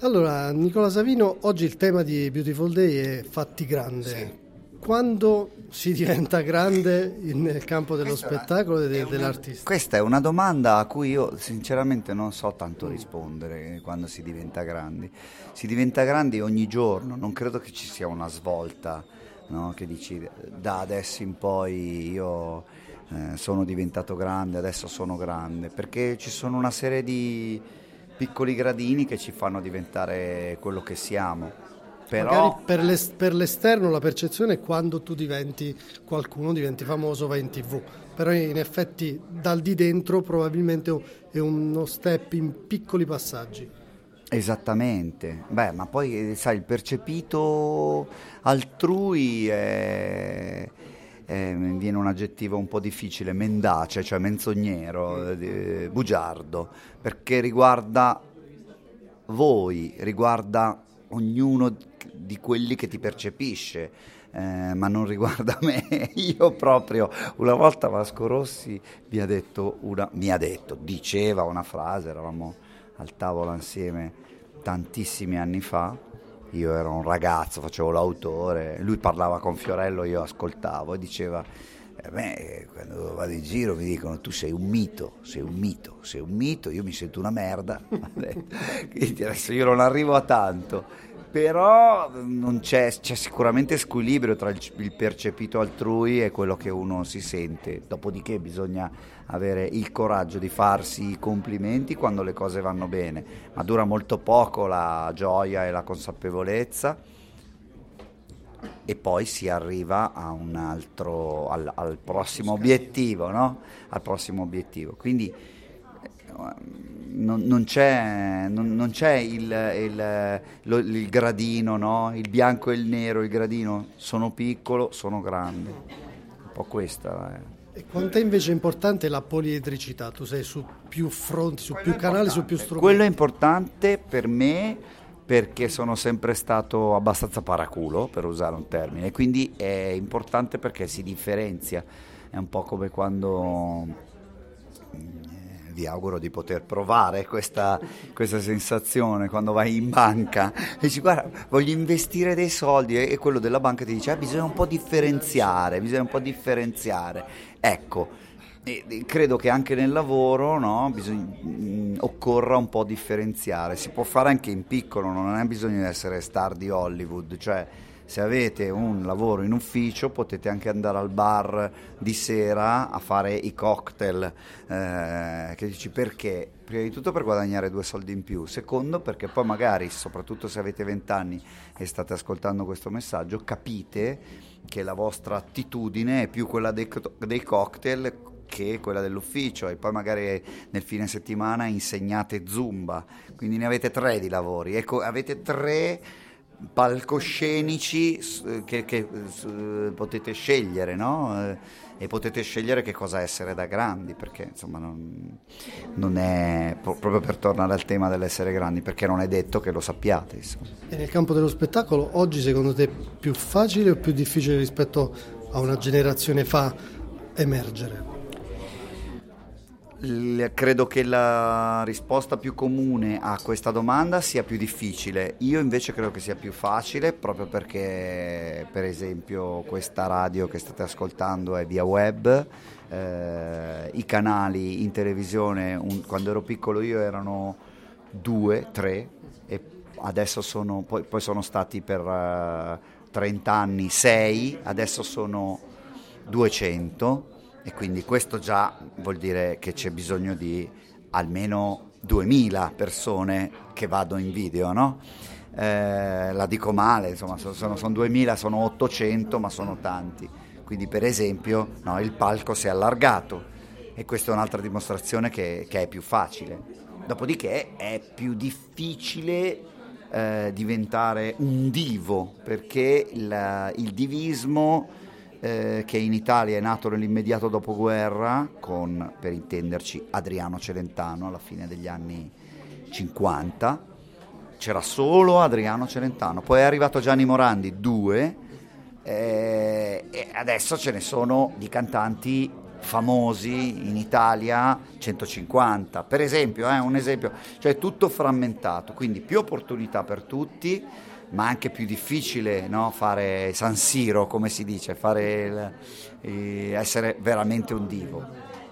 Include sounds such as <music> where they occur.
Allora, Nicola Savino, oggi il tema di Beautiful Day è fatti grande. Sì. Quando si diventa grande nel campo dello questa spettacolo e de, una, dell'artista? Questa è una domanda a cui io sinceramente non so tanto rispondere quando si diventa grandi. Si diventa grandi ogni giorno, non credo che ci sia una svolta no? che dici da adesso in poi io eh, sono diventato grande, adesso sono grande, perché ci sono una serie di piccoli gradini che ci fanno diventare quello che siamo. Però... Per, l'est- per, l'esterno la percezione è quando tu diventi qualcuno, diventi famoso, vai in tv, però in effetti dal di dentro probabilmente è uno step in piccoli passaggi. Esattamente, beh, ma poi sai, il percepito altrui è, è, viene un aggettivo un po' difficile, mendace, cioè menzognero, eh, bugiardo, perché riguarda voi, riguarda ognuno di quelli che ti percepisce. Eh, ma non riguarda me. <laughs> Io proprio una volta Vasco Rossi mi ha detto, una, mi ha detto diceva una frase, eravamo al tavolo insieme tantissimi anni fa. Io ero un ragazzo, facevo l'autore, lui parlava con Fiorello, io ascoltavo e diceva, a me quando vado in giro mi dicono tu sei un mito, sei un mito, sei un mito, io mi sento una merda, <laughs> adesso io non arrivo a tanto, però c'è, c'è, sicuramente squilibrio tra il, il, percepito altrui e quello che uno si sente, dopodiché bisogna avere il coraggio di farsi i complimenti quando le cose vanno bene, ma dura molto poco la gioia e la consapevolezza e poi si arriva altro, al, al, prossimo obiettivo, no? Al prossimo obiettivo. Quindi non, non, c'è, non, non c'è il, il, lo, il, gradino, no? il bianco e il nero, il gradino, sono piccolo, sono grande, un po' questa. Eh. E quanto è invece importante la poliedricità? Tu sei su più fronti, su Quello più canali, su più strumenti. Quello è importante per me perché sono sempre stato abbastanza paraculo, per usare un termine, quindi è importante perché si differenzia. È un po' come quando vi auguro di poter provare questa, questa, sensazione quando vai in banca. E dici guarda voglio investire dei soldi. E, quello della banca ti dice ah, bisogna un po' differenziare, bisogna un po' differenziare. Ecco, credo che anche nel lavoro no, bisogna, mh, mm, occorra un po' differenziare, si può fare anche in piccolo, non è bisogno di essere star di Hollywood, cioè se avete un lavoro in ufficio potete anche andare al bar di sera a fare i cocktail, eh, dici perché? Prima di tutto per guadagnare due soldi in più, secondo perché poi magari, soprattutto se avete 20 anni e state ascoltando questo messaggio, capite che la vostra attitudine è più quella dei, dei cocktail che quella dell'ufficio e poi magari nel fine settimana insegnate zumba, quindi ne avete tre di lavori, ecco avete tre palcoscenici che, che potete scegliere, no? Eh, e potete scegliere che cosa essere da grandi, perché insomma non, non, è proprio per tornare al tema dell'essere grandi, perché non è detto che lo sappiate. Insomma. E nel campo dello spettacolo, oggi secondo te è più facile o più difficile rispetto a una generazione fa emergere? Credo che la risposta più comune a questa domanda sia più difficile. Io invece credo che sia più facile proprio perché, per esempio, questa radio che state ascoltando è via web. Eh, I canali in televisione, un, quando ero piccolo io erano due, tre e adesso sono, poi, poi sono stati per uh, 30 anni sei, adesso sono 200 e quindi questo già vuol dire che c'è bisogno di almeno 2000 persone che vado in video, no? Eh, la dico male, insomma, sono, sono 2000, sono 800, ma sono tanti. Quindi, per esempio, no, il palco si è allargato e questa è un'altra dimostrazione che, che è più facile. Dopodiché è più difficile eh, diventare un divo perché il, il divismo eh, che in Italia è nato nell'immediato dopoguerra con, per intenderci, Adriano Celentano alla fine degli anni 50. C'era solo Adriano Celentano, poi è arrivato Gianni Morandi, due, eh, e adesso ce ne sono di cantanti famosi in Italia 150 per esempio eh, un esempio cioè tutto frammentato. Quindi più opportunità per tutti ma anche più difficile no? fare San Siro come si dice il, essere veramente un divo